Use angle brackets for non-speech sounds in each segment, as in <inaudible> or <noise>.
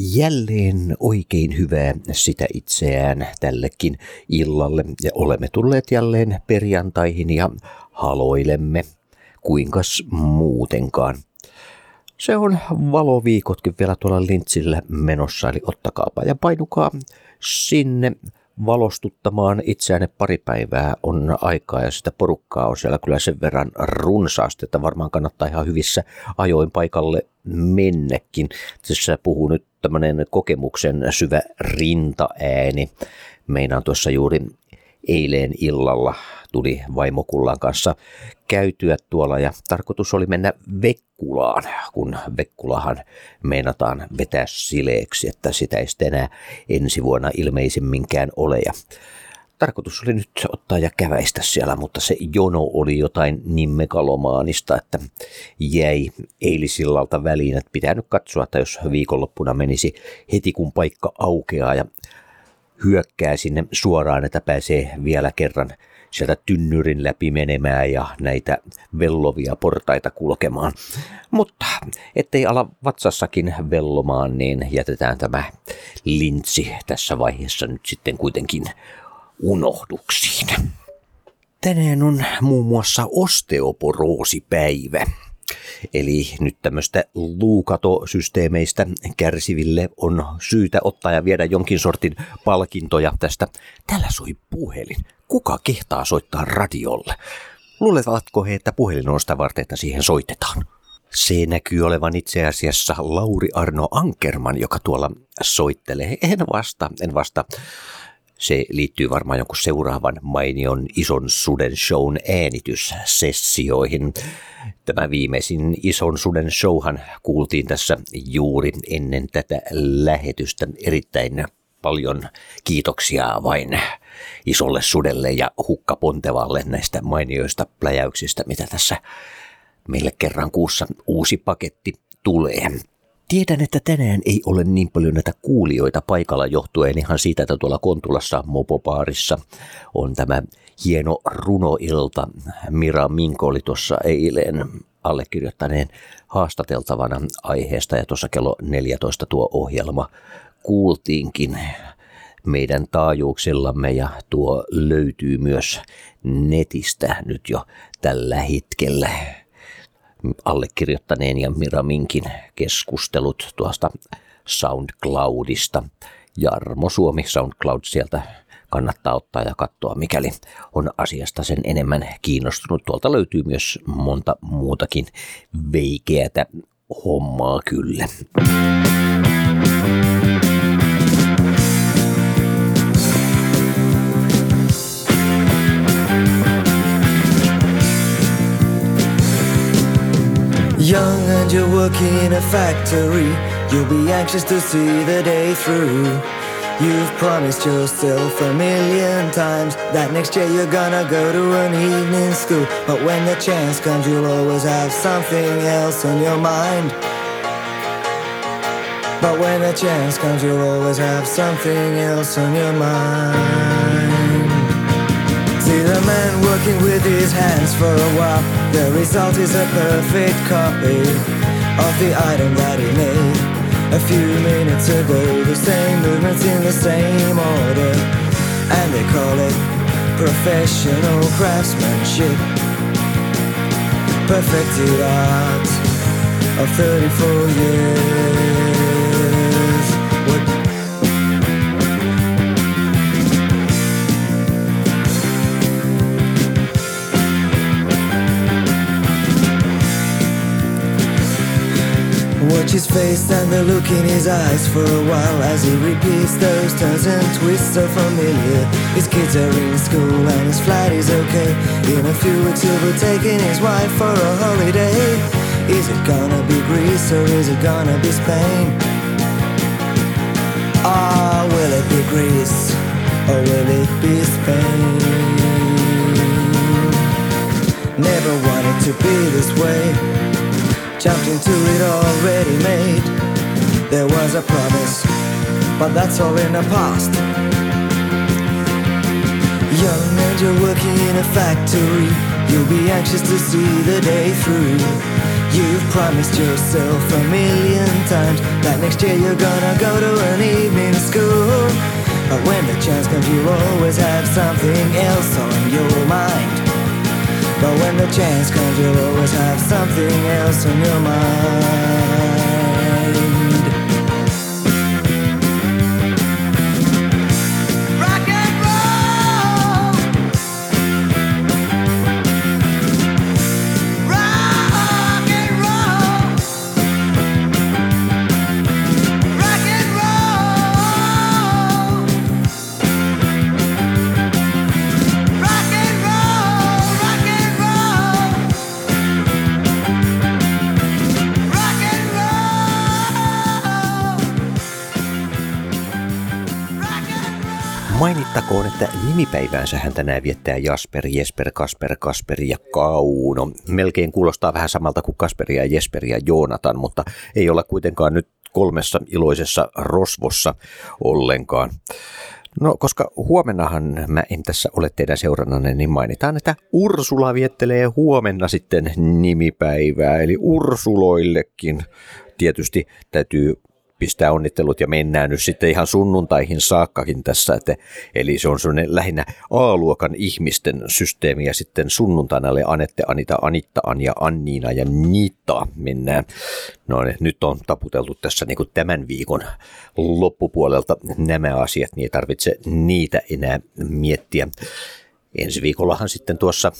jälleen oikein hyvää sitä itseään tällekin illalle ja olemme tulleet jälleen perjantaihin ja haloilemme. Kuinkas muutenkaan. Se on valoviikotkin vielä tuolla lintsillä menossa, eli ottakaapa ja painukaa sinne valostuttamaan itseänne pari päivää on aikaa ja sitä porukkaa on siellä kyllä sen verran runsaasti, että varmaan kannattaa ihan hyvissä ajoin paikalle mennekin. Tässä puhuu nyt tämmöinen kokemuksen syvä rintaääni. Meinaan tuossa juuri eilen illalla tuli vaimokullan kanssa käytyä tuolla ja tarkoitus oli mennä Vekkulaan, kun Vekkulahan meinataan vetää sileeksi, että sitä ei sitten enää ensi vuonna ilmeisemminkään ole. Ja tarkoitus oli nyt ottaa ja käväistä siellä, mutta se jono oli jotain niin megalomaanista, että jäi eilisillalta väliin, että pitää nyt katsoa, että jos viikonloppuna menisi heti kun paikka aukeaa ja hyökkää sinne suoraan, että pääsee vielä kerran sieltä tynnyrin läpi menemään ja näitä vellovia portaita kulkemaan. Mutta ettei ala vatsassakin vellomaan, niin jätetään tämä lintsi tässä vaiheessa nyt sitten kuitenkin unohduksiin. Tänään on muun muassa osteoporoosipäivä. Eli nyt tämmöistä luukatosysteemeistä kärsiville on syytä ottaa ja viedä jonkin sortin palkintoja tästä. Tällä soi puhelin. Kuka kehtaa soittaa radiolle? Luulevatko he, että puhelin on sitä varten, että siihen soitetaan? Se näkyy olevan itse asiassa Lauri Arno Ankerman, joka tuolla soittelee. En vasta, en vasta. Se liittyy varmaan jonkun seuraavan mainion ison suden shown äänityssessioihin. Tämä viimeisin ison suden showhan kuultiin tässä juuri ennen tätä lähetystä. Erittäin paljon kiitoksia vain isolle sudelle ja hukkapontevalle näistä mainioista pläjäyksistä, mitä tässä meille kerran kuussa uusi paketti tulee. Tiedän, että tänään ei ole niin paljon näitä kuulijoita paikalla johtuen ihan siitä, että tuolla Kontulassa Mopopaarissa on tämä hieno runoilta. Mira Minko oli tuossa eilen allekirjoittaneen haastateltavana aiheesta ja tuossa kello 14 tuo ohjelma kuultiinkin meidän taajuuksillamme ja tuo löytyy myös netistä nyt jo tällä hetkellä allekirjoittaneen ja Miraminkin keskustelut tuosta SoundCloudista. Jarmo Suomi SoundCloud sieltä kannattaa ottaa ja katsoa, mikäli on asiasta sen enemmän kiinnostunut. Tuolta löytyy myös monta muutakin veikeätä hommaa kyllä. Young and you're working in a factory, you'll be anxious to see the day through. You've promised yourself a million times that next year you're gonna go to an evening school. But when the chance comes, you'll always have something else on your mind. But when the chance comes, you'll always have something else on your mind. See the man working with his hands for a while. The result is a perfect copy of the item that he made a few minutes ago. The same movements in the same order, and they call it professional craftsmanship. Perfected art of 34 years. Watch his face and the look in his eyes for a while as he repeats those turns and twists so familiar. His kids are in school and his flat is okay. In a few weeks he'll be taking his wife for a holiday. Is it gonna be Greece or is it gonna be Spain? Ah, oh, will it be Greece or will it be Spain? Never wanted to be this way jumped into it already made. There was a promise, but that's all in the past. Young and you're working in a factory, you'll be anxious to see the day through. You've promised yourself a million times that next year you're gonna go to an evening school. But when the chance comes, you always have something else on your mind. But when the chance comes, you'll always have something else on your mind. Mainittakoon, että nimipäiväänsä hän tänään viettää Jasper, Jesper, Kasper, Kasperi ja Kauno. Melkein kuulostaa vähän samalta kuin Kasperi ja Jesperi ja Joonatan, mutta ei olla kuitenkaan nyt kolmessa iloisessa rosvossa ollenkaan. No, koska huomennahan mä en tässä ole teidän seurannanne, niin mainitaan, että Ursula viettelee huomenna sitten nimipäivää, eli Ursuloillekin tietysti täytyy pistää onnittelut ja mennään nyt sitten ihan sunnuntaihin saakkakin tässä. Että, eli se on sellainen lähinnä A-luokan ihmisten systeemi ja sitten sunnuntaina oli Anette, Anita, Anitta, Anja, Anniina ja Niita mennään. No ne, nyt on taputeltu tässä niin kuin tämän viikon loppupuolelta nämä asiat, niin ei tarvitse niitä enää miettiä. Ensi viikollahan sitten tuossa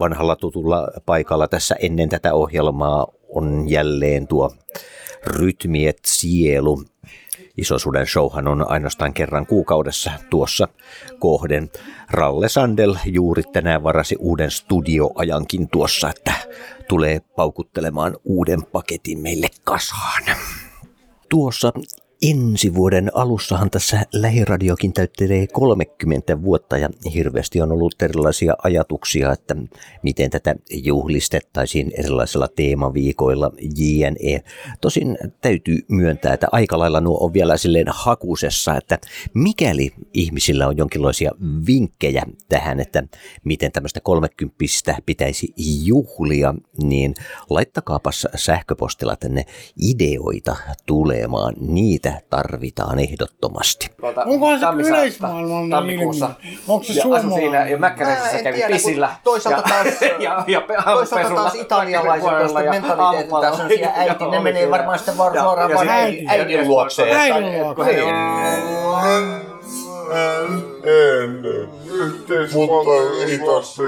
vanhalla tutulla paikalla tässä ennen tätä ohjelmaa on jälleen tuo Rytmiet sielu. Isosuden showhan on ainoastaan kerran kuukaudessa tuossa kohden. Ralle Sandel juuri tänään varasi uuden studioajankin tuossa, että tulee paukuttelemaan uuden paketin meille kasaan. Tuossa ensi vuoden alussahan tässä lähiradiokin täyttelee 30 vuotta ja hirveästi on ollut erilaisia ajatuksia, että miten tätä juhlistettaisiin erilaisilla teemaviikoilla JNE. Tosin täytyy myöntää, että aika lailla nuo on vielä silleen hakusessa, että mikäli ihmisillä on jonkinlaisia vinkkejä tähän, että miten tämmöistä 30 pitäisi juhlia, niin laittakaapas sähköpostilla tänne ideoita tulemaan. Niitä tarvitaan ehdottomasti. Onkohan se yleismaailmallinen tammikuussa. ilmiö? Onko se ja suomalainen? siinä ja Mäkkäräisessä Mä en kävi tiedä, pisillä. toisaalta ja, taas- <laughs> ja, ja, Toisaalta taas italialaiset tuosta mentaliteetiltä sellaisia <laughs> äiti, ne menee varmaan sitten vaan suoraan vaan äidin, luokse. Äidin luokse. Mutta ei taas se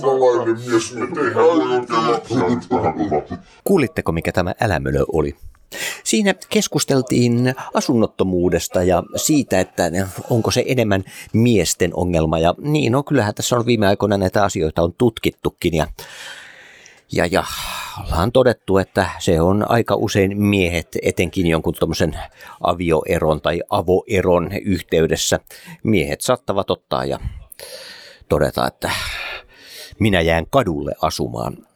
suomalainen mies, me tehdään oikein lapsia. Kuulitteko, mikä tämä älämölö oli? Siinä keskusteltiin asunnottomuudesta ja siitä, että onko se enemmän miesten ongelma. Ja niin, no kyllähän tässä on viime aikoina näitä asioita on tutkittukin ja, ja, ja ollaan todettu, että se on aika usein miehet, etenkin jonkun tuommoisen avioeron tai avoeron yhteydessä. Miehet saattavat ottaa ja todeta, että minä jään kadulle asumaan.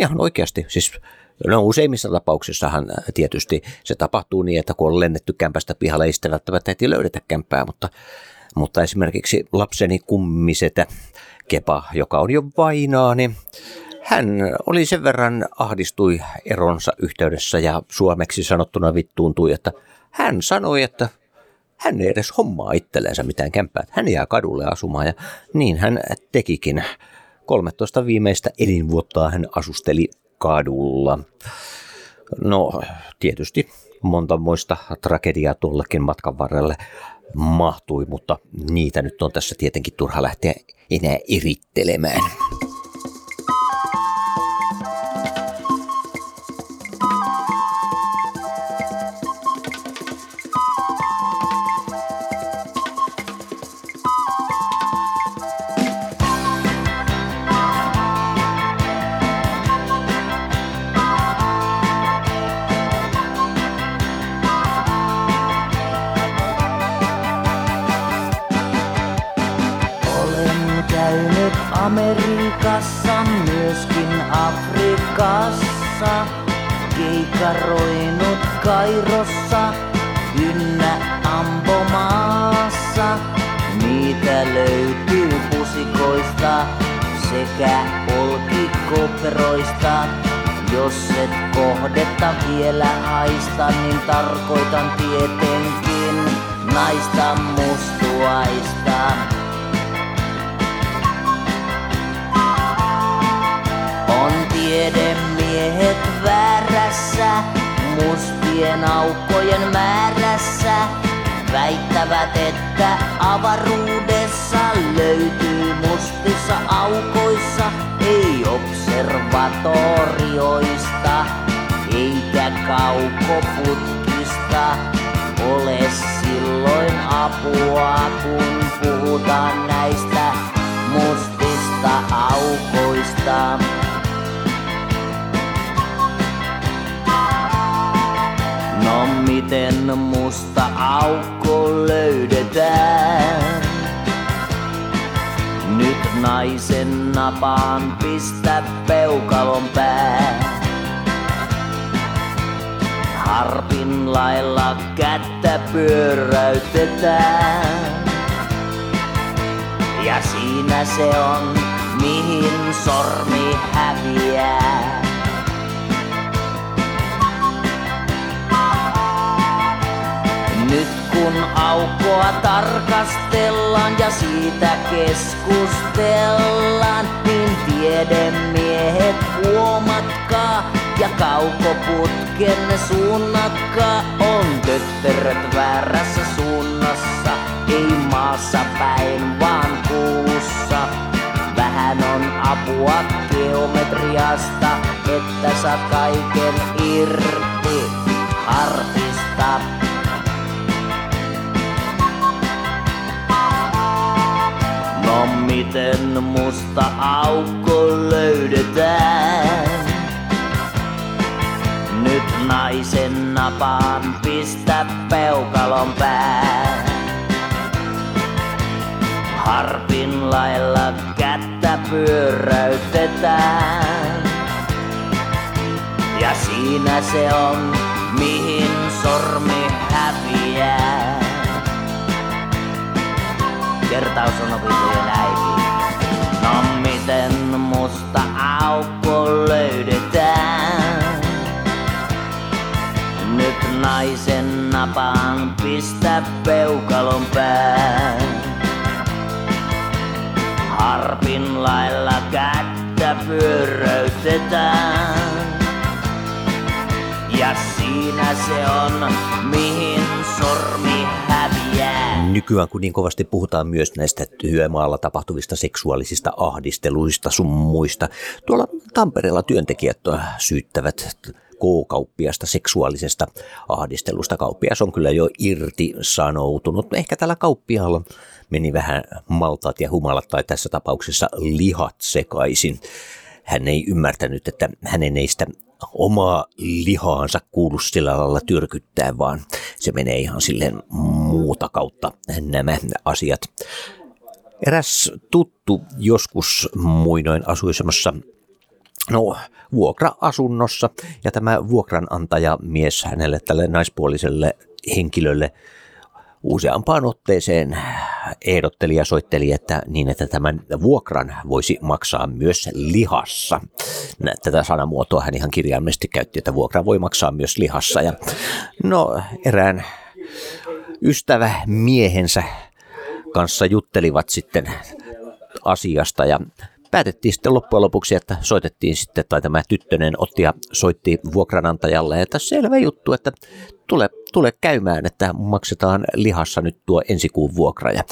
Ihan oikeasti, siis No useimmissa tapauksissahan tietysti se tapahtuu niin, että kun on lennetty kämpästä pihalle, ei sitten välttämättä heti löydetä kämpää, mutta, mutta esimerkiksi lapseni kummisetä Kepa, joka on jo vainaa, niin hän oli sen verran ahdistui eronsa yhteydessä ja suomeksi sanottuna vittuuntui, että hän sanoi, että hän ei edes hommaa itsellensä mitään kämppää. Hän jää kadulle asumaan ja niin hän tekikin. 13 viimeistä elinvuottaa hän asusteli kadulla. No tietysti monta muista tragediaa tuollakin matkan varrelle mahtui, mutta niitä nyt on tässä tietenkin turha lähteä enää erittelemään. Vielä haista, niin tarkoitan tietenkin naista mustuaista. On tiedemiehet väärässä, mustien aukkojen määrässä. Väittävät, että avaruudessa löytyy mustissa aukoissa, ei observatorioista kaukoputkista. Ole silloin apua, kun puhutaan näistä mustista aukoista. No miten musta aukko löydetään? Nyt naisen napaan pistä peukalon pää. Harpin lailla kättä pyöräytetään. Ja siinä se on, mihin sormi häviää. Nyt kun aukkoa tarkastellaan ja siitä keskustellaan, niin tiedemiehet huomatkaa ja kaukoputken suunnakkaa on tötteröt väärässä suunnassa, ei maassa päin vaan kuussa. Vähän on apua geometriasta, että saa kaiken irti harpista. No miten musta aukko löydetään? Naisen napaan pistä peukalon pää. Harpin lailla kättä pyöräytetään. Ja siinä se on, mihin sormi häviää. Kertaus on opintojen äiti. No miten musta aukko löydetään? Naisen napaan pistä peukalon pää. Harpin lailla kättä pyöräytetään. Ja siinä se on, mihin sormi häviää. Nykyään kun niin kovasti puhutaan myös näistä työmaalla tapahtuvista seksuaalisista ahdisteluista sun muista, tuolla Tampereella työntekijät syyttävät K-kauppiasta seksuaalisesta ahdistelusta. Kauppias on kyllä jo irti sanoutunut. Ehkä tällä kauppialla meni vähän maltaat ja humalat tai tässä tapauksessa lihat sekaisin. Hän ei ymmärtänyt, että hänen ei sitä omaa lihaansa kuulu sillä lailla tyrkyttää, vaan se menee ihan silleen muuta kautta nämä asiat. Eräs tuttu joskus muinoin asui semmoisessa no, vuokra-asunnossa ja tämä vuokranantaja mies hänelle tälle naispuoliselle henkilölle useampaan otteeseen ehdotteli ja soitteli, että niin, että tämän vuokran voisi maksaa myös lihassa. Tätä sanamuotoa hän ihan kirjaimellisesti käytti, että vuokra voi maksaa myös lihassa. Ja no, erään ystävä miehensä kanssa juttelivat sitten asiasta ja päätettiin sitten loppujen lopuksi, että soitettiin sitten, tai tämä tyttönen otti ja soitti vuokranantajalle, että selvä juttu, että tule, tule käymään, että maksetaan lihassa nyt tuo ensi kuun vuokra. Ja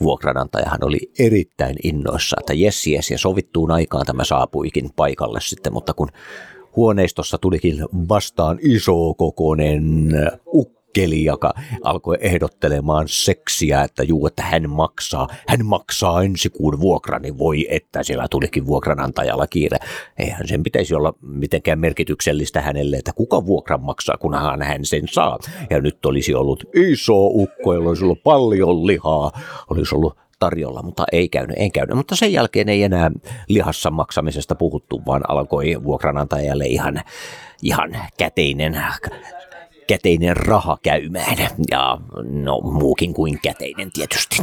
vuokranantajahan oli erittäin innoissa, että jes jes, ja sovittuun aikaan tämä saapuikin paikalle sitten, mutta kun huoneistossa tulikin vastaan iso kokoinen ukko, keli, joka alkoi ehdottelemaan seksiä, että juu, että hän maksaa, hän maksaa ensi kuun vuokra, niin voi että siellä tulikin vuokranantajalla kiire. Eihän sen pitäisi olla mitenkään merkityksellistä hänelle, että kuka vuokran maksaa, kunhan hän sen saa. Ja nyt olisi ollut iso ukko, jolla olisi ollut paljon lihaa, olisi ollut tarjolla, mutta ei käynyt, ei käynyt. Mutta sen jälkeen ei enää lihassa maksamisesta puhuttu, vaan alkoi vuokranantajalle ihan, ihan käteinen käteinen raha käymään. Ja no muukin kuin käteinen tietysti.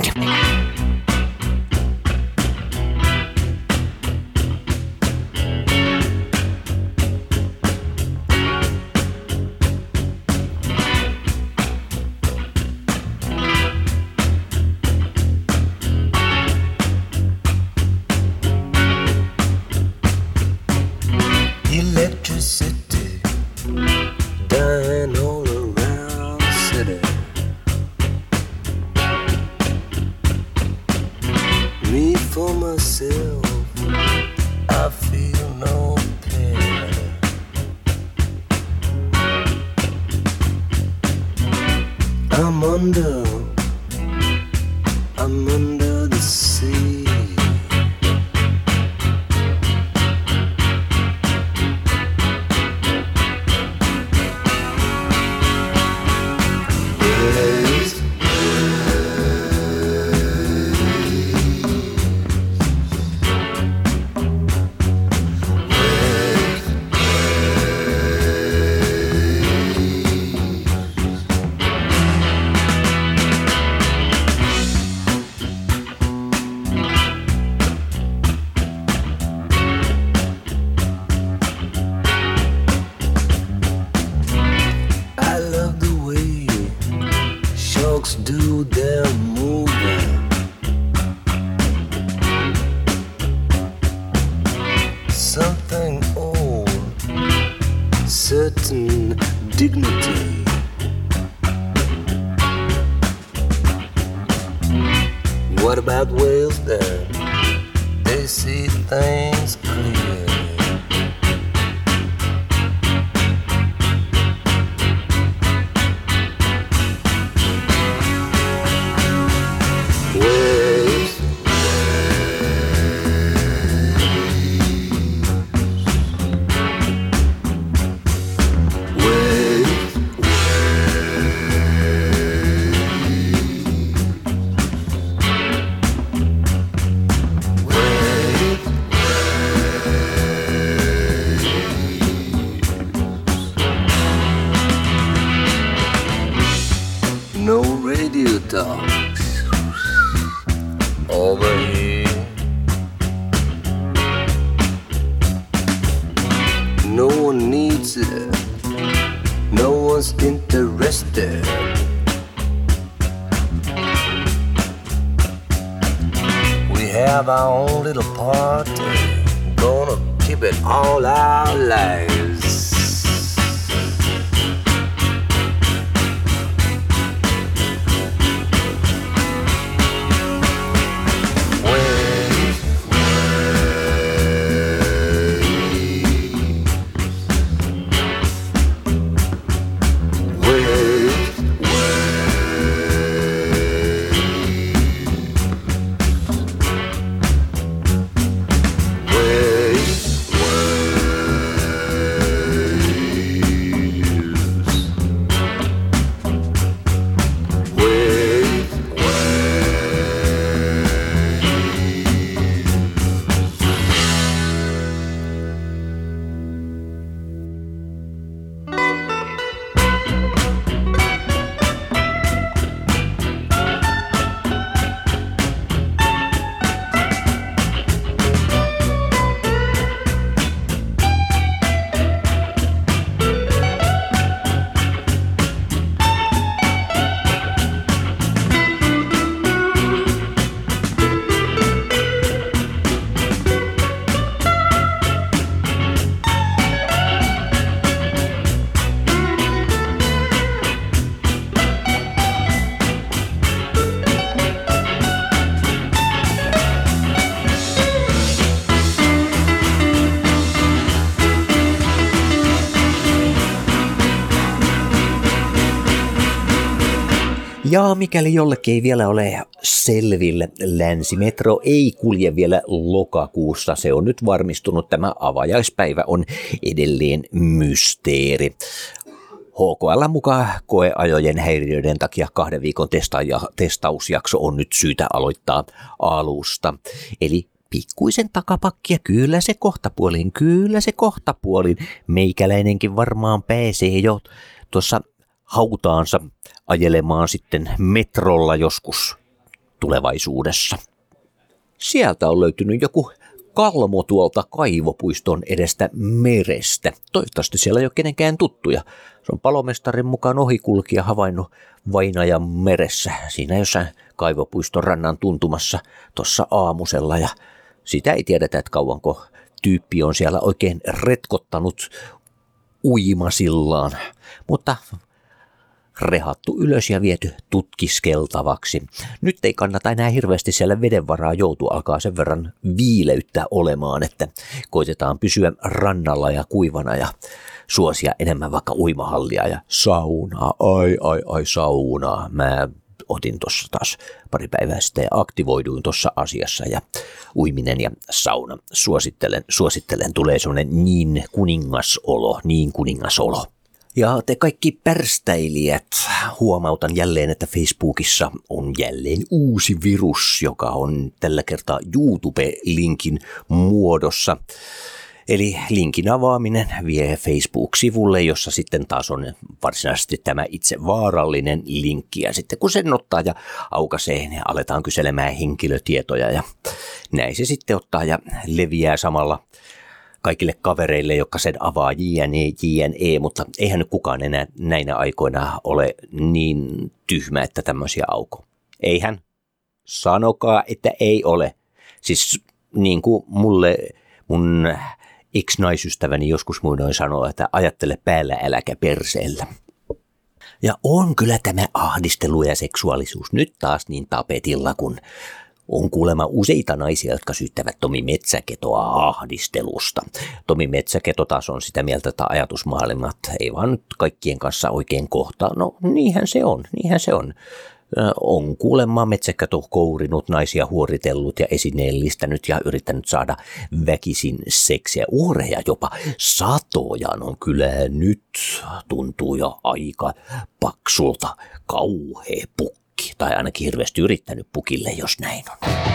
Ja mikäli jollekin ei vielä ole selville, länsimetro ei kulje vielä lokakuussa. Se on nyt varmistunut. Tämä avajaispäivä on edelleen mysteeri. HKL mukaan koeajojen häiriöiden takia kahden viikon testa- testausjakso on nyt syytä aloittaa alusta. Eli pikkuisen takapakkia, kyllä se kohtapuolin, kyllä se kohtapuolin. Meikäläinenkin varmaan pääsee jo tuossa hautaansa ajelemaan sitten metrolla joskus tulevaisuudessa. Sieltä on löytynyt joku kalmo tuolta kaivopuiston edestä merestä. Toivottavasti siellä ei ole kenenkään tuttuja. Se on palomestarin mukaan ohikulkija havainnut vainajan meressä, siinä jossain kaivopuiston rannan tuntumassa tuossa aamusella. Ja sitä ei tiedetä, että kauanko tyyppi on siellä oikein retkottanut uimasillaan. Mutta rehattu ylös ja viety tutkiskeltavaksi. Nyt ei kannata enää hirveästi siellä vedenvaraa joutua, alkaa sen verran viileyttä olemaan, että koitetaan pysyä rannalla ja kuivana ja suosia enemmän vaikka uimahallia ja saunaa. Ai, ai, ai, saunaa. Mä otin tuossa taas pari päivää sitten ja aktivoiduin tuossa asiassa ja uiminen ja sauna. Suosittelen, suosittelen tulee semmoinen niin kuningasolo, niin kuningasolo. Ja te kaikki pärstäilijät, huomautan jälleen, että Facebookissa on jälleen uusi virus, joka on tällä kertaa YouTube-linkin muodossa. Eli linkin avaaminen vie Facebook-sivulle, jossa sitten taas on varsinaisesti tämä itse vaarallinen linkki. Ja sitten kun sen ottaa ja aukaisee, niin aletaan kyselemään henkilötietoja ja näin se sitten ottaa ja leviää samalla kaikille kavereille, jotka sen avaa JNE, JNE, mutta eihän nyt kukaan enää näinä aikoina ole niin tyhmä, että tämmöisiä auko. Eihän. Sanokaa, että ei ole. Siis niin kuin mulle mun ex-naisystäväni joskus muinoin sanoo, että ajattele päällä äläkä perseellä. Ja on kyllä tämä ahdistelu ja seksuaalisuus nyt taas niin tapetilla, kun on kuulemma useita naisia, jotka syyttävät Tomi Metsäketoa ahdistelusta. Tomi Metsäketo taas on sitä mieltä, että ajatusmaailmat ei vaan kaikkien kanssa oikein kohtaa. No niinhän se on, niinhän se on on kuulemma metsäkäto kourinut, naisia huoritellut ja esineellistänyt ja yrittänyt saada väkisin seksiä. Uhreja jopa satojaan on kyllä nyt tuntuu jo aika paksulta kauhea pukki. Tai ainakin hirveästi yrittänyt pukille, jos näin on.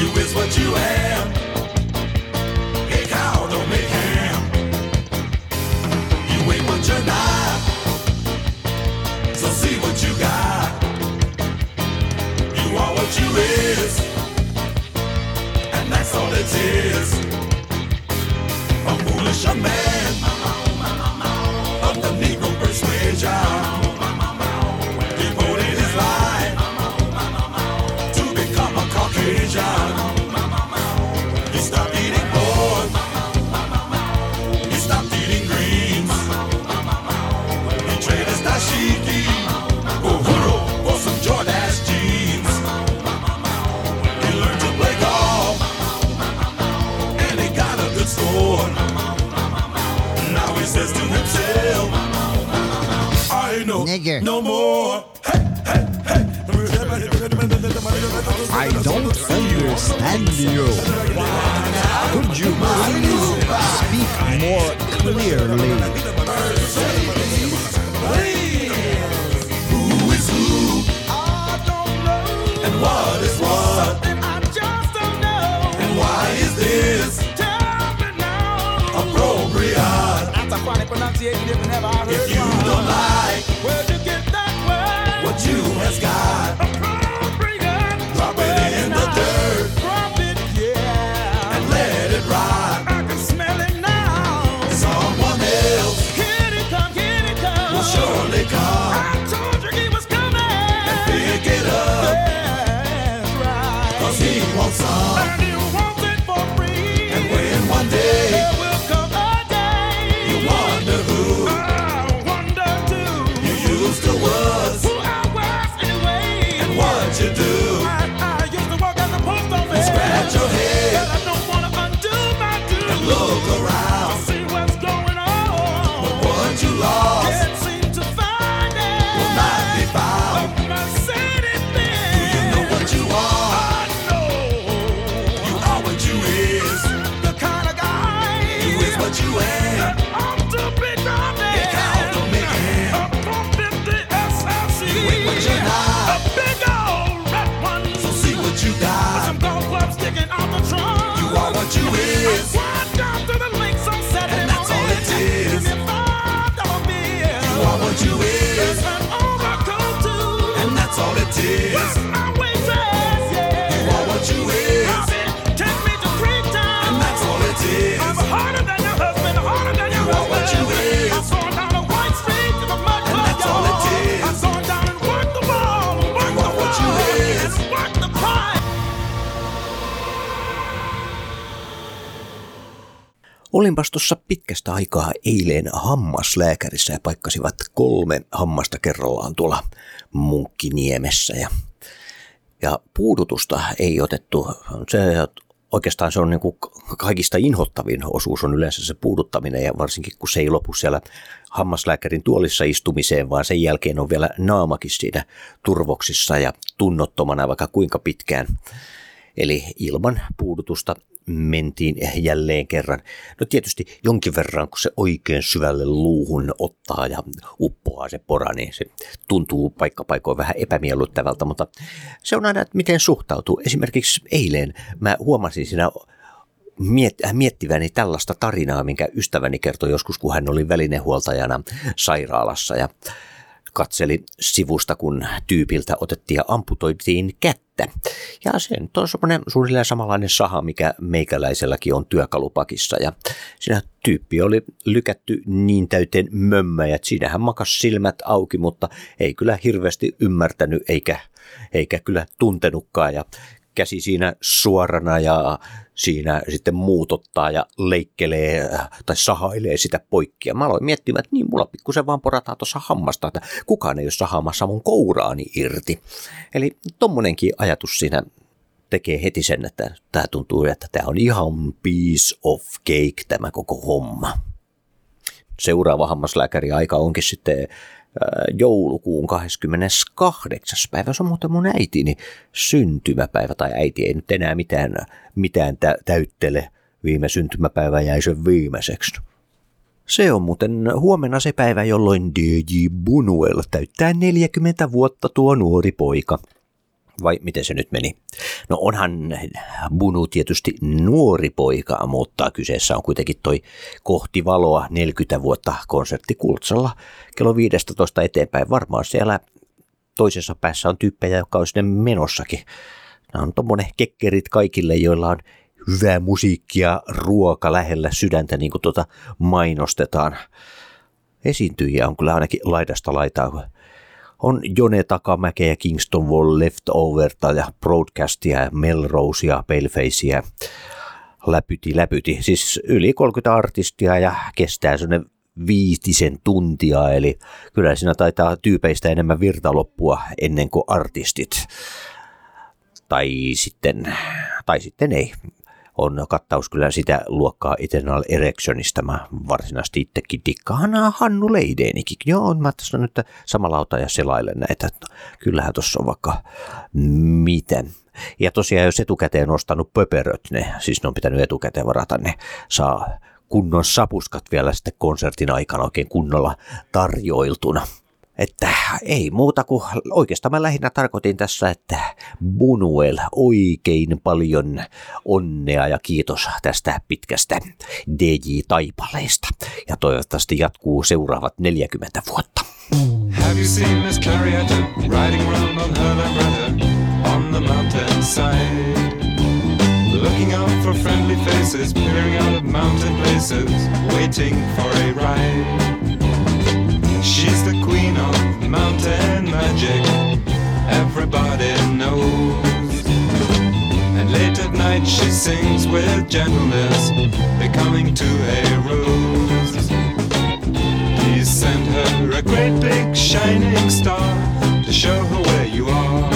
you is what you. Hey, cow, don't make ham. You ain't what you're not. So see what you got. You are what you is. And that's all it is. A foolish man. Nigger. No more. I don't understand you. Could you please speak more clearly? Who is who? I don't know. And what is what? Something I just don't know. And why is this appropriate? If you don't like what you got, Olinpas tuossa pitkästä aikaa eilen hammaslääkärissä ja paikkasivat kolme hammasta kerrallaan tuolla Munkkiniemessä. Ja, ja puudutusta ei otettu. Se, oikeastaan se on niin kuin kaikista inhottavin osuus on yleensä se puuduttaminen ja varsinkin kun se ei lopu siellä hammaslääkärin tuolissa istumiseen, vaan sen jälkeen on vielä naamakin siinä turvoksissa ja tunnottomana vaikka kuinka pitkään. Eli ilman puudutusta mentiin jälleen kerran. No tietysti jonkin verran, kun se oikein syvälle luuhun ottaa ja uppoaa se pora, niin se tuntuu paikkapaikoin vähän epämiellyttävältä, mutta se on aina, että miten suhtautuu. Esimerkiksi eilen mä huomasin siinä miettiväni tällaista tarinaa, minkä ystäväni kertoi joskus, kun hän oli välinehuoltajana sairaalassa ja katseli sivusta, kun tyypiltä otettiin ja amputoitiin kättä. Ja se on semmoinen suunnilleen samanlainen saha, mikä meikäläiselläkin on työkalupakissa. Ja siinä tyyppi oli lykätty niin täyteen mömmöjä, että siinähän makas silmät auki, mutta ei kyllä hirveästi ymmärtänyt eikä, eikä kyllä tuntenutkaan. Ja käsi siinä suorana ja siinä sitten muutottaa ja leikkelee tai sahailee sitä poikki. Ja mä aloin miettimään, että niin mulla pikkusen vaan porataan tuossa hammasta, että kukaan ei ole sahaamassa mun kouraani irti. Eli tommonenkin ajatus siinä tekee heti sen, että tämä tuntuu, että tämä on ihan piece of cake tämä koko homma. Seuraava hammaslääkäri aika onkin sitten joulukuun 28. päivä. Se on muuten mun äitini syntymäpäivä, tai äiti ei nyt enää mitään, mitään tä- täyttele. Viime syntymäpäivä jäi sen viimeiseksi. Se on muuten huomenna se päivä, jolloin DJ Bunuel täyttää 40 vuotta tuo nuori poika vai miten se nyt meni? No onhan Bunu tietysti nuori poika, mutta kyseessä on kuitenkin toi kohti valoa 40 vuotta konsertti Kultsalla kello 15 eteenpäin. Varmaan siellä toisessa päässä on tyyppejä, jotka on sinne menossakin. Nämä on tommonen kekkerit kaikille, joilla on hyvää musiikkia, ruoka lähellä sydäntä, niin kuin tuota mainostetaan. Esiintyjiä on kyllä ainakin laidasta laitaa on Jone Takamäkeä, Kingston Wall, Leftoverta ja Broadcastia, Melrosea, Palefacea, läpyti, läpyti. Siis yli 30 artistia ja kestää sellainen viitisen tuntia, eli kyllä siinä taitaa tyypeistä enemmän virta loppua ennen kuin artistit. Tai sitten, tai sitten ei on kattaus kyllä sitä luokkaa Eternal Erectionista. Mä varsinaisesti itsekin dikkaan Hannu Leideenikin. Joo, mä tässä nyt samalla otan ja selailen näitä. Kyllähän tuossa on vaikka miten. Ja tosiaan jos etukäteen ostanut pöperöt, ne, siis ne on pitänyt etukäteen varata, ne saa kunnon sapuskat vielä sitten konsertin aikana oikein kunnolla tarjoiltuna. Että ei muuta kuin oikeastaan mä lähinnä tarkoitin tässä, että Bunuel oikein paljon onnea ja kiitos tästä pitkästä DJ-taipaleesta. Ja toivottavasti jatkuu seuraavat 40 vuotta. Have you seen Miss Clarietta riding around on her lambretta on the mountainside? Looking out for friendly faces, peering out of mountain places, waiting for a ride. She's the queen of mountain magic, everybody knows. And late at night she sings with gentleness, becoming to a rose. Please send her a great big shining star to show her where you are.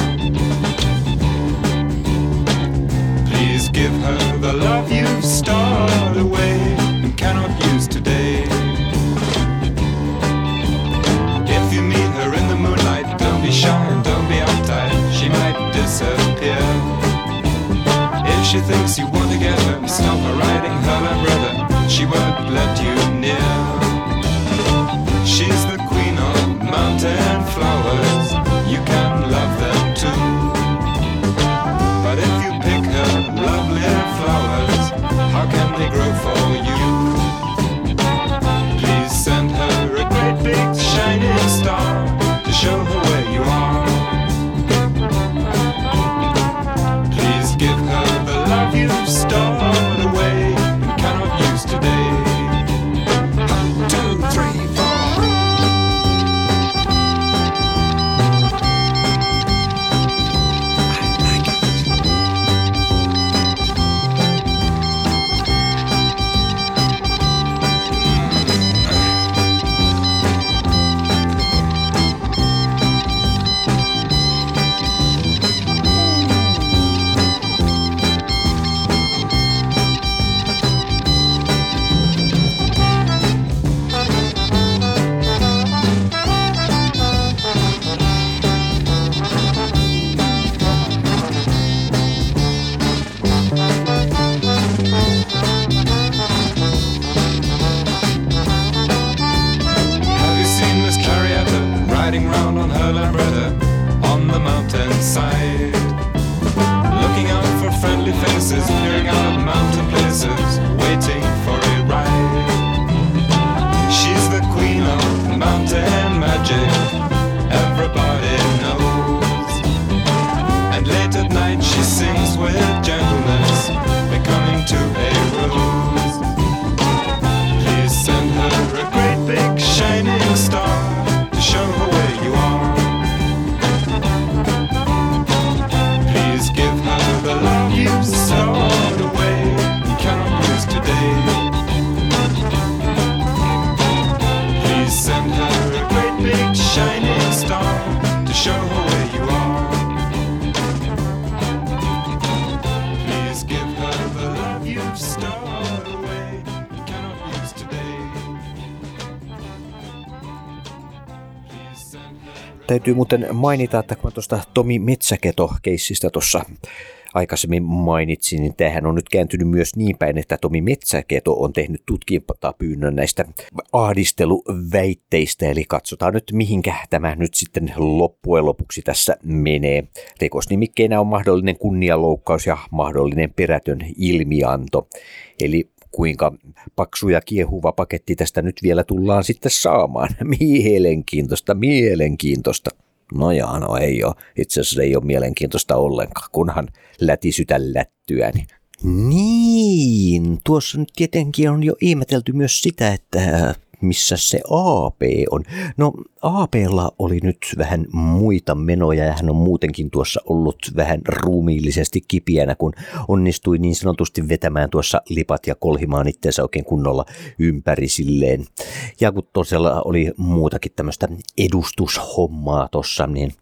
Please give her the love you've stored away and cannot Sean, don't be uptight, she might disappear. If she thinks you want to get her, stop her riding her umbrella, she won't let you near. She's the queen of mountain flowers, you can love them too. But if you pick her lovely flowers, how can they grow for you? Please send her a great big shining star to show her way. Täytyy muuten mainita, että kun tuosta Tomi Metsäketo-keissistä tuossa aikaisemmin mainitsin, niin tämähän on nyt kääntynyt myös niin päin, että Tomi Metsäketo on tehnyt tutkintapyynnön näistä ahdisteluväitteistä, eli katsotaan nyt mihinkä tämä nyt sitten loppujen lopuksi tässä menee. Rikosnimikkeinä on mahdollinen kunnianloukkaus ja mahdollinen perätön ilmianto, eli kuinka paksu ja kiehuva paketti tästä nyt vielä tullaan sitten saamaan. <laughs> Mielenkiintoista, mielenkiintoista. No jaa, no ei ole. Itse asiassa ei ole mielenkiintoista ollenkaan, kunhan lätisytä lättyäni. Niin, tuossa nyt tietenkin on jo ihmetelty myös sitä, että missä se AP on. No APlla oli nyt vähän muita menoja ja hän on muutenkin tuossa ollut vähän ruumiillisesti kipiänä, kun onnistui niin sanotusti vetämään tuossa lipat ja kolhimaan itseensä oikein kunnolla ympäri silleen. Ja kun tosiaan oli muutakin tämmöistä edustushommaa tossa, niin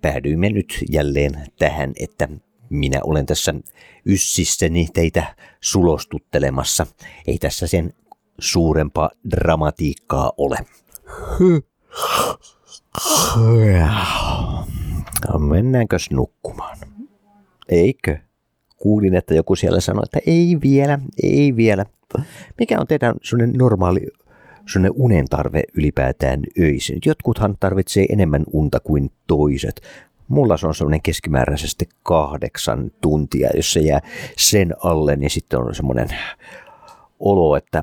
päädyimme nyt jälleen tähän, että minä olen tässä yssissäni teitä sulostuttelemassa. Ei tässä sen suurempaa dramatiikkaa ole. Mennäänkö nukkumaan? Eikö? Kuulin, että joku siellä sanoi, että ei vielä, ei vielä. Mikä on teidän sellainen normaali sellainen unen tarve ylipäätään öisin? Jotkuthan tarvitsee enemmän unta kuin toiset. Mulla se on sellainen keskimääräisesti kahdeksan tuntia. Jos se jää sen alle, niin sitten on semmoinen olo, että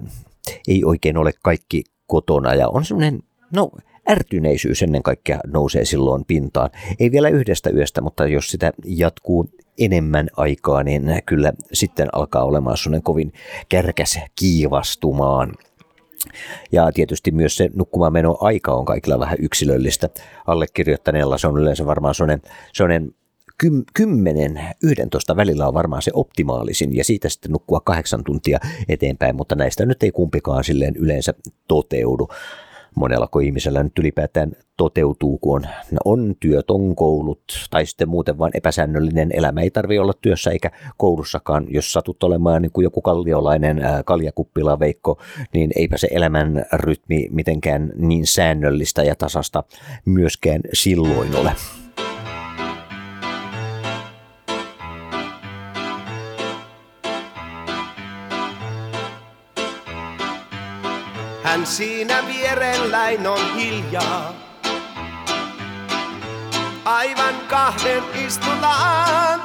ei oikein ole kaikki kotona ja on semmoinen, no ärtyneisyys ennen kaikkea nousee silloin pintaan. Ei vielä yhdestä yöstä, mutta jos sitä jatkuu enemmän aikaa, niin kyllä sitten alkaa olemaan sellainen kovin kärkäs kiivastumaan. Ja tietysti myös se nukkumaan meno aika on kaikilla vähän yksilöllistä. Allekirjoittaneella se on yleensä varmaan sellainen, sellainen 10, 11 välillä on varmaan se optimaalisin ja siitä sitten nukkua kahdeksan tuntia eteenpäin, mutta näistä nyt ei kumpikaan silleen yleensä toteudu. Monella ihmisellä nyt ylipäätään toteutuu, kun on, on työt, on koulut tai sitten muuten vain epäsäännöllinen elämä. Ei tarvi olla työssä eikä koulussakaan. Jos satut olemaan niin kuin joku kalliolainen ää, kaljakuppila Veikko, niin eipä se elämän rytmi mitenkään niin säännöllistä ja tasasta myöskään silloin ole. Hän siinä vierelläin on hiljaa. Aivan kahden istutaan.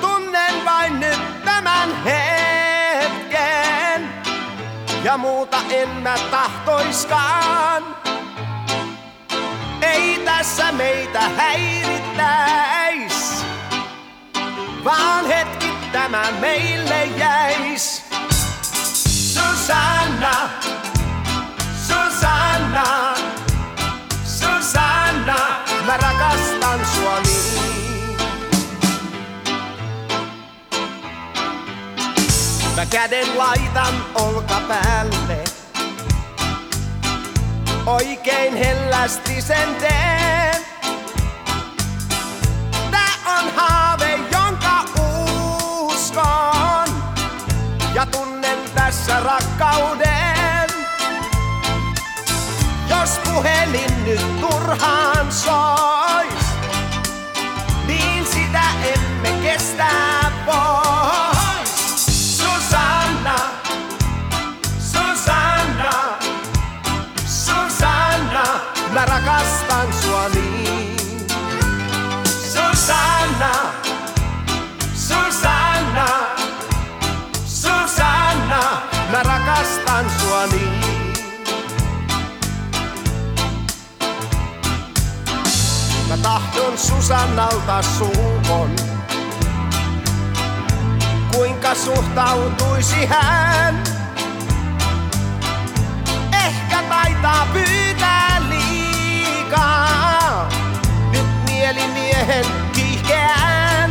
Tunnen vain nyt tämän hetken. Ja muuta en mä tahtoiskaan. Ei tässä meitä häirittäis. Vaan hetki tämä meille jäis. Susanna, Susanna, Susanna, mä rakastan sua niin. Mä käden laitan olkapäälle, oikein hellästi sen teen. Tässä rakkauden. Jos puhelin nyt turhaan sois, niin sitä emme kestä pois. Tahdon Susannalta suukon. Kuinka suhtautuisi hän? Ehkä taitaa pyytää liikaa. Nyt mielimiehen kiihkeän.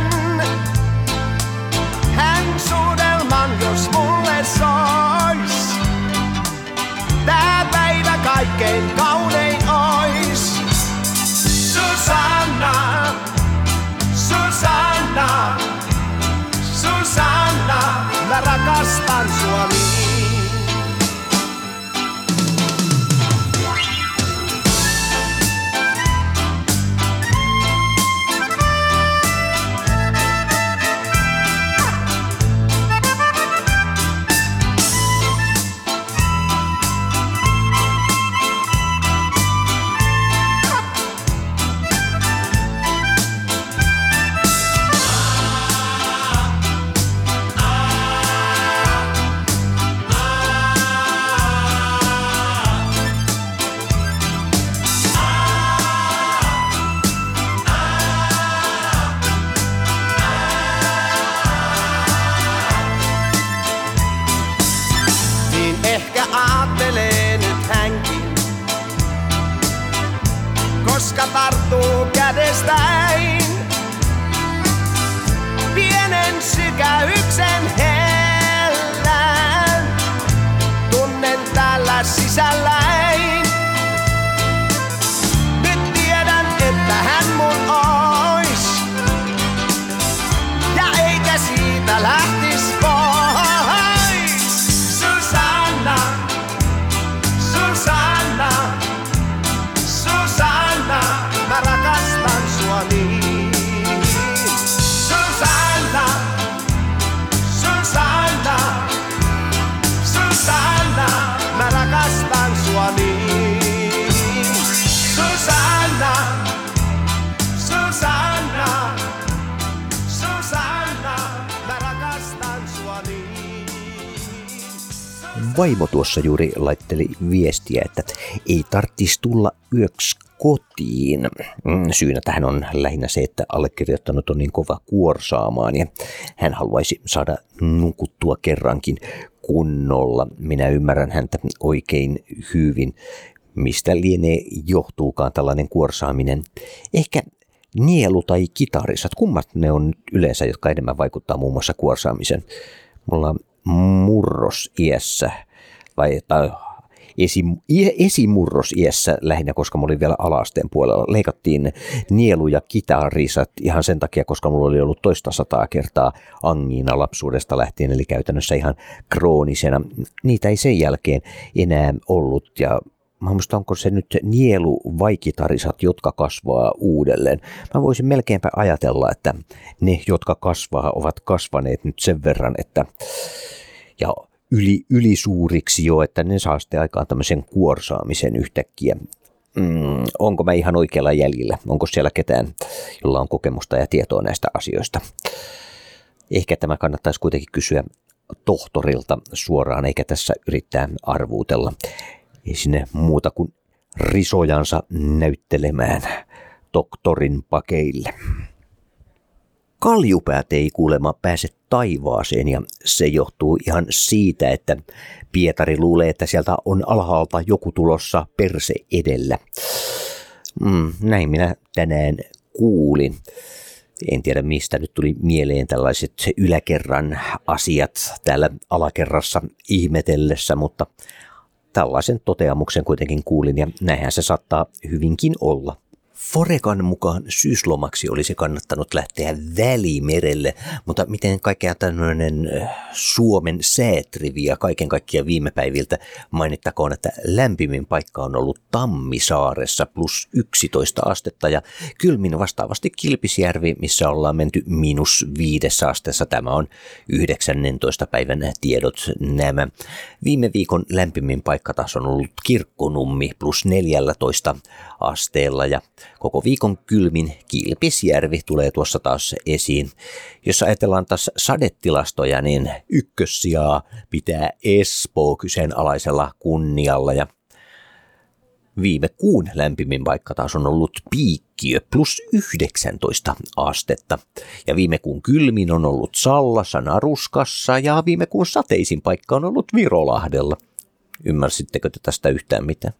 Hän suudelman, jos mulle sois. Tää päivä kaikkein kaunein Vaimo tuossa juuri laitteli viestiä, että ei tarvitsisi tulla yöksi kotiin. Mm, Syynä tähän on lähinnä se, että allekirjoittanut on niin kova kuorsaamaan ja hän haluaisi saada nukuttua kerrankin kunnolla. Minä ymmärrän häntä oikein hyvin. Mistä lienee johtuukaan tällainen kuorsaaminen? Ehkä nielu tai kitarisat, kummat ne on yleensä, jotka enemmän vaikuttaa muun muassa kuorsaamisen. Mulla murrosiässä vai tai esi, i- esimurrosiässä lähinnä, koska mä olin vielä alasteen puolella. Leikattiin nielu- ja kitarisat ihan sen takia, koska mulla oli ollut toista sataa kertaa angiina lapsuudesta lähtien, eli käytännössä ihan kroonisena. Niitä ei sen jälkeen enää ollut ja Mä muistan, onko se nyt nielu vai kitarisat, jotka kasvaa uudelleen. Mä voisin melkeinpä ajatella, että ne, jotka kasvaa, ovat kasvaneet nyt sen verran, että ja yli, ylisuuriksi jo, että ne saa sitten aikaan tämmöisen kuorsaamisen yhtäkkiä. Mm, onko mä ihan oikealla jäljellä? Onko siellä ketään, jolla on kokemusta ja tietoa näistä asioista? Ehkä tämä kannattaisi kuitenkin kysyä tohtorilta suoraan, eikä tässä yrittää arvuutella. Ei sinne muuta kuin risojansa näyttelemään doktorin pakeille. Kaljupäät ei kuulemma pääse taivaaseen ja se johtuu ihan siitä, että Pietari luulee, että sieltä on alhaalta joku tulossa perse edellä. Mm, näin minä tänään kuulin. En tiedä mistä nyt tuli mieleen tällaiset yläkerran asiat täällä alakerrassa ihmetellessä, mutta tällaisen toteamuksen kuitenkin kuulin ja näinhän se saattaa hyvinkin olla. Forekan mukaan syyslomaksi olisi kannattanut lähteä Välimerelle, mutta miten kaikkea tämmöinen Suomen säätrivia kaiken kaikkiaan viime päiviltä mainittakoon, että lämpimin paikka on ollut Tammisaaressa plus 11 astetta ja kylmin vastaavasti Kilpisjärvi, missä ollaan menty miinus viidessä asteessa. Tämä on 19. päivän tiedot nämä. Viime viikon lämpimin paikka taas on ollut Kirkkonummi plus 14 asteella ja koko viikon kylmin Kilpisjärvi tulee tuossa taas esiin. Jos ajatellaan taas sadetilastoja, niin ykkössijaa pitää Espoo kyseenalaisella kunnialla ja Viime kuun lämpimin paikka taas on ollut Piikkiö plus 19 astetta. Ja viime kuun kylmin on ollut Sallassa, Naruskassa ja viime kuun sateisin paikka on ollut Virolahdella. Ymmärsittekö te tästä yhtään mitään?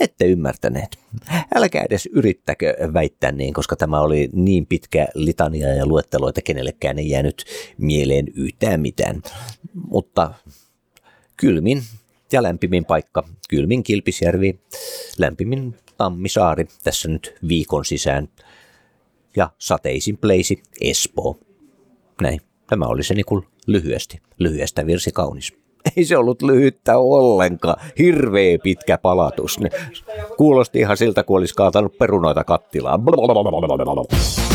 Ette ymmärtäneet. Älkää edes yrittäkö väittää niin, koska tämä oli niin pitkä litania ja luetteloita, kenellekään ei jäänyt mieleen yhtään mitään. Mutta kylmin ja lämpimin paikka, kylmin Kilpisjärvi, lämpimin Tammisaari tässä nyt viikon sisään ja sateisin pleisi Espoo. Näin, tämä oli se niin lyhyesti, lyhyestä virsi kaunis. <laughs> Ei se ollut lyhyttä ollenkaan. Hirveä pitkä palatus. Kuulosti ihan siltä, kun olisi kaatanut perunoita kattilaan. tämä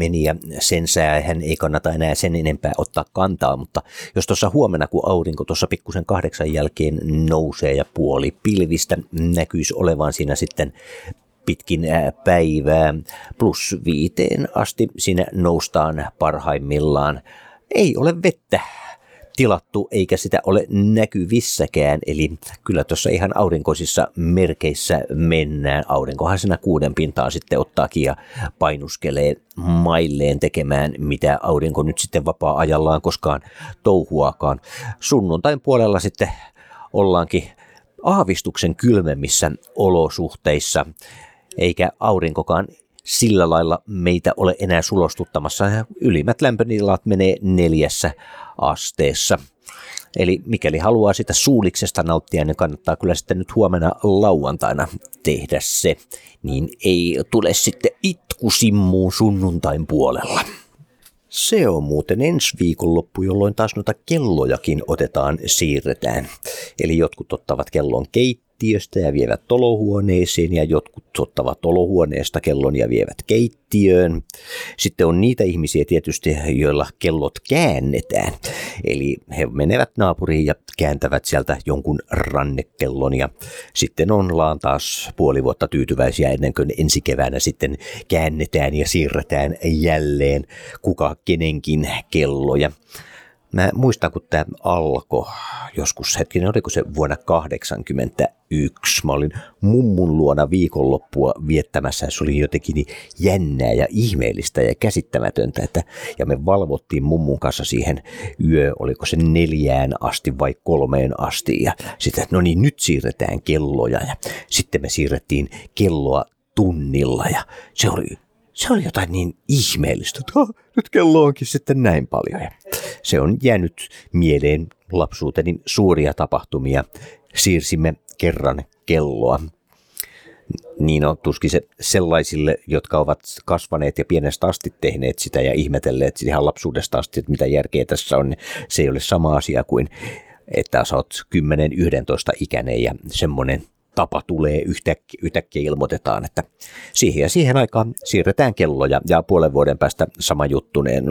meni ja sen säähän ei kannata enää sen enempää ottaa kantaa, mutta jos tuossa huomenna, kun aurinko tuossa pikkusen kahdeksan jälkeen nousee ja puoli pilvistä näkyisi olevan siinä sitten pitkin päivää plus viiteen asti sinne noustaan parhaimmillaan. Ei ole vettä tilattu eikä sitä ole näkyvissäkään. Eli kyllä tuossa ihan aurinkoisissa merkeissä mennään. Aurinkohan siinä kuuden pintaan sitten ottaakin ja painuskelee mailleen tekemään, mitä aurinko nyt sitten vapaa-ajallaan koskaan touhuakaan. Sunnuntain puolella sitten ollaankin aavistuksen kylmemmissä olosuhteissa, eikä aurinkokaan sillä lailla meitä ole enää sulostuttamassa. Ylimmät lämpötilat menee neljässä asteessa. Eli mikäli haluaa sitä suuliksesta nauttia, niin kannattaa kyllä sitten nyt huomenna lauantaina tehdä se. Niin ei tule sitten itkusimmuun sunnuntain puolella. Se on muuten ensi viikonloppu, jolloin taas noita kellojakin otetaan, siirretään. Eli jotkut ottavat kellon keittiöön keittiöstä ja vievät tolohuoneeseen ja jotkut ottavat tolohuoneesta kellon ja vievät keittiöön. Sitten on niitä ihmisiä tietysti, joilla kellot käännetään. Eli he menevät naapuriin ja kääntävät sieltä jonkun rannekellon ja sitten ollaan taas puoli vuotta tyytyväisiä ennen kuin ensi keväänä sitten käännetään ja siirretään jälleen kuka kenenkin kelloja. Mä muistan, kun tämä alkoi joskus hetkinen, oliko se vuonna 81. Mä olin mummun luona viikonloppua viettämässä. Se oli jotenkin niin jännää ja ihmeellistä ja käsittämätöntä. Että, ja me valvottiin mummun kanssa siihen yö, oliko se neljään asti vai kolmeen asti. Ja sitten, no niin, nyt siirretään kelloja. Ja sitten me siirrettiin kelloa tunnilla ja se oli se oli jotain niin ihmeellistä, että nyt kello onkin sitten näin paljon. Se on jäänyt mieleen lapsuuteni suuria tapahtumia. Siirsimme kerran kelloa. Niin on tuskin se sellaisille, jotka ovat kasvaneet ja pienestä asti tehneet sitä ja ihmetelleet ihan lapsuudesta asti, että mitä järkeä tässä on. Se ei ole sama asia kuin, että sä oot 10-11 ikäinen ja semmoinen tapa tulee yhtäkkiä, yhtäkkiä ilmoitetaan, että siihen ja siihen aikaan siirretään kelloja ja puolen vuoden päästä sama juttu, niin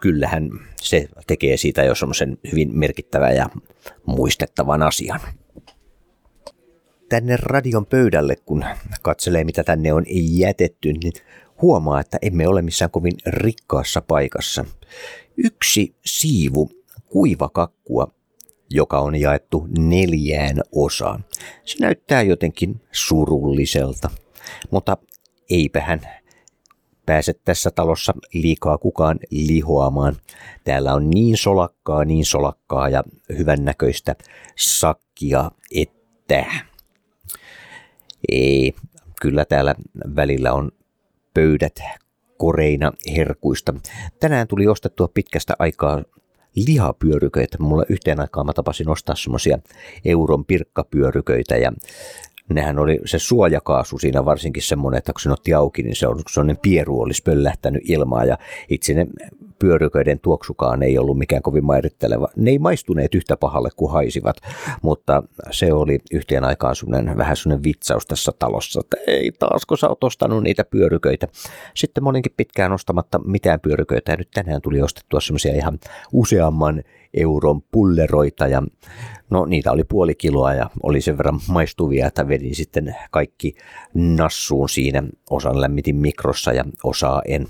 kyllähän se tekee siitä jo semmoisen hyvin merkittävän ja muistettavan asian. Tänne radion pöydälle, kun katselee mitä tänne on jätetty, niin huomaa, että emme ole missään kovin rikkaassa paikassa. Yksi siivu kuivakakkua joka on jaettu neljään osaan. Se näyttää jotenkin surulliselta, mutta eipähän pääse tässä talossa liikaa kukaan lihoamaan. Täällä on niin solakkaa, niin solakkaa ja hyvännäköistä sakkia, että ei, kyllä täällä välillä on pöydät koreina herkuista. Tänään tuli ostettua pitkästä aikaa lihapyöryköitä. Mulla yhteen aikaan mä tapasin ostaa semmoisia euron pirkkapyöryköitä ja nehän oli se suojakaasu siinä varsinkin semmoinen, että kun se otti auki, niin se on semmoinen pieru olisi pöllähtänyt ilmaa ja itse ne pyöryköiden tuoksukaan ei ollut mikään kovin mairitteleva. Ne ei maistuneet yhtä pahalle kuin haisivat, mutta se oli yhteen aikaan semmoinen, vähän semmoinen vitsaus tässä talossa, että ei taasko sä oot ostanut niitä pyöryköitä. Sitten mä olinkin pitkään ostamatta mitään pyöryköitä ja nyt tänään tuli ostettua semmoisia ihan useamman euron pulleroita ja no niitä oli puoli kiloa ja oli sen verran maistuvia, että vedin sitten kaikki nassuun siinä. Osan lämmitin mikrossa ja osaa en.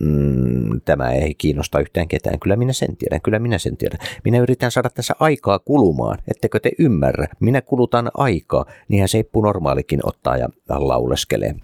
Mm, tämä ei kiinnosta yhtään ketään. Kyllä minä sen tiedän, kyllä minä sen tiedän. Minä yritän saada tässä aikaa kulumaan, ettekö te ymmärrä? Minä kulutan aikaa, niinhän Seippu normaalikin ottaa ja lauleskelee.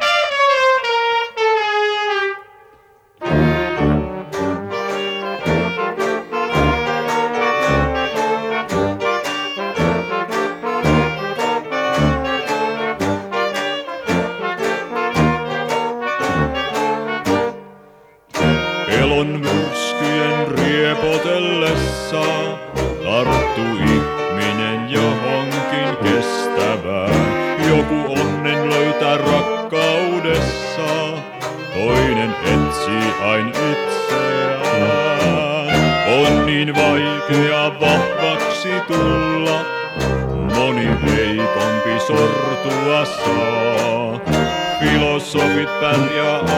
but you're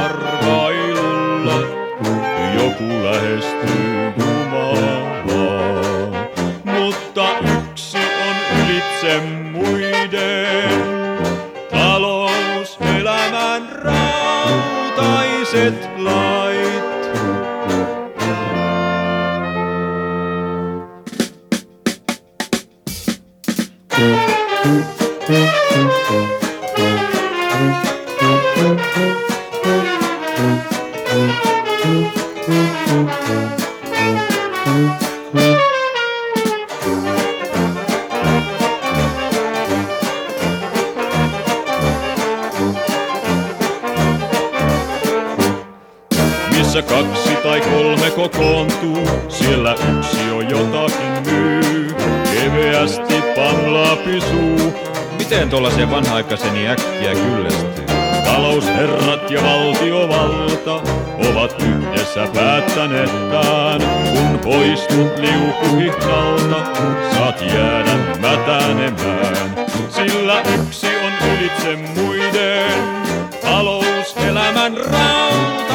Missä kaksi tai kolme kokoontuu, siellä yksi on jotakin myy. Keveästi pamlaa pisuu. Miten tuollaisen vanha-aikaiseni äkkiä kyllästyy? Talousherrat ja valtiovalta ovat yhdessä päättänettään. Kun poistut liukuhihnalta, saat jäädä mätänemään. Sillä yksi on ylitse muiden, talouselämän rautaiset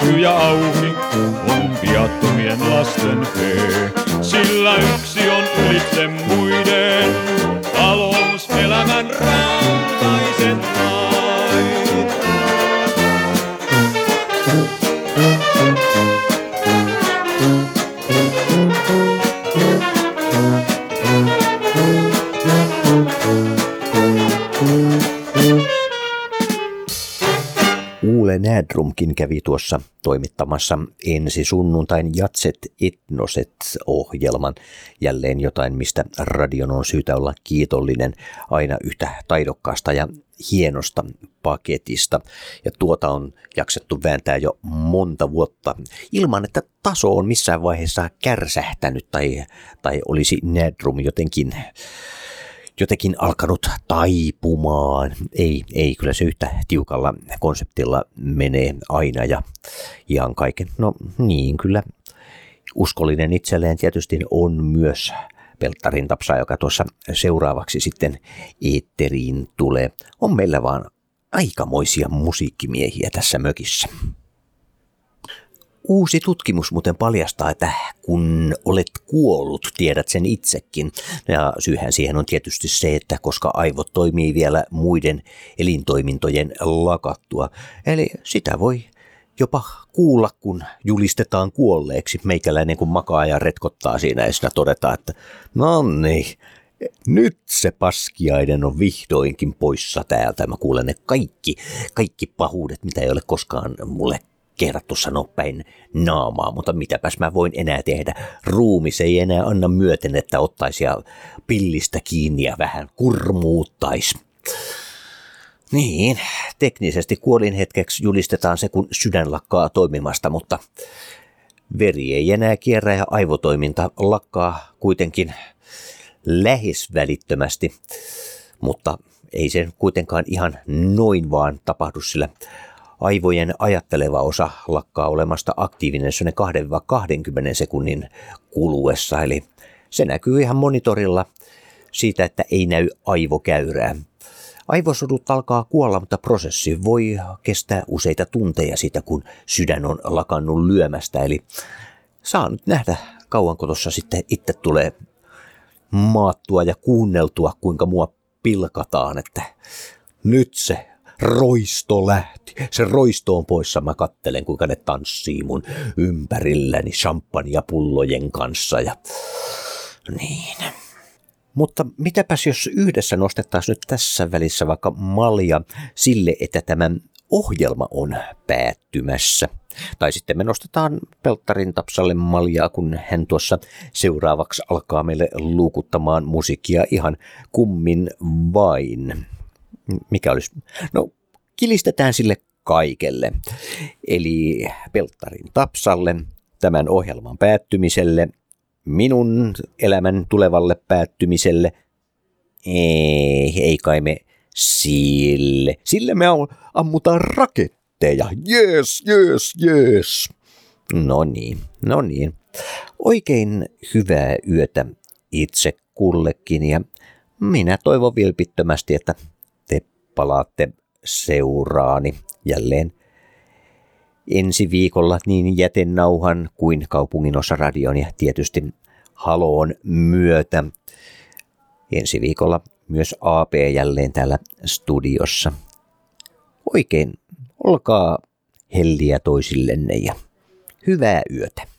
skulle you åka Uule Näädrumkin kävi tuossa toimittamassa ensi sunnuntain Jatset Etnoset-ohjelman. Jälleen jotain, mistä radion on syytä olla kiitollinen aina yhtä taidokkaasta ja hienosta paketista. Ja tuota on jaksettu vääntää jo monta vuotta ilman, että taso on missään vaiheessa kärsähtänyt tai, tai olisi Näädrum jotenkin jotenkin alkanut taipumaan. Ei, ei, kyllä se yhtä tiukalla konseptilla menee aina ja ihan kaiken. No niin, kyllä uskollinen itselleen tietysti on myös Pelttarin Tapsa, joka tuossa seuraavaksi sitten eetteriin tulee. On meillä vaan aikamoisia musiikkimiehiä tässä mökissä. Uusi tutkimus muuten paljastaa, että kun olet kuollut, tiedät sen itsekin. Ja syyhän siihen on tietysti se, että koska aivot toimii vielä muiden elintoimintojen lakattua. Eli sitä voi jopa kuulla, kun julistetaan kuolleeksi. Meikäläinen kun makaa ja retkottaa siinä ja siinä todetaan, että no niin, nyt se paskiainen on vihdoinkin poissa täältä. Mä kuulen ne kaikki, kaikki pahuudet, mitä ei ole koskaan mulle kehdattu sanoa päin naamaa, mutta mitäpäs mä voin enää tehdä. Ruumis ei enää anna myöten, että ottaisi ja pillistä kiinni ja vähän kurmuuttaisi. Niin, teknisesti kuolin hetkeksi julistetaan se, kun sydän lakkaa toimimasta, mutta veri ei enää kierrä ja aivotoiminta lakkaa kuitenkin lähes välittömästi, mutta ei se kuitenkaan ihan noin vaan tapahdu, sillä aivojen ajatteleva osa lakkaa olemasta aktiivinen sen 2-20 sekunnin kuluessa, eli se näkyy ihan monitorilla siitä, että ei näy aivokäyrää. Aivosodut alkaa kuolla, mutta prosessi voi kestää useita tunteja siitä, kun sydän on lakannut lyömästä. Eli saa nyt nähdä, kauanko tuossa sitten itse tulee maattua ja kuunneltua, kuinka mua pilkataan, että nyt se roisto lähti. Se roisto on poissa. Mä kattelen, kuinka ne tanssii mun ympärilläni champagnepullojen kanssa. Ja... Niin. Mutta mitäpäs jos yhdessä nostettaisiin nyt tässä välissä vaikka malja sille, että tämä ohjelma on päättymässä. Tai sitten me nostetaan Pelttarin Tapsalle maljaa, kun hän tuossa seuraavaksi alkaa meille luukuttamaan musiikkia ihan kummin vain. Mikä olisi? No, kilistetään sille kaikelle. Eli Pelttarin Tapsalle, tämän ohjelman päättymiselle, minun elämän tulevalle päättymiselle. Ei, ei kai me Sille, sille me ammutaan raketteja. Jees, jees, jees. No niin, no niin. Oikein hyvää yötä itse kullekin ja minä toivon vilpittömästi, että palaatte seuraani jälleen ensi viikolla niin jätenauhan kuin kaupungin osaradion ja tietysti haloon myötä. Ensi viikolla myös AP jälleen täällä studiossa. Oikein olkaa helliä toisillenne ja hyvää yötä.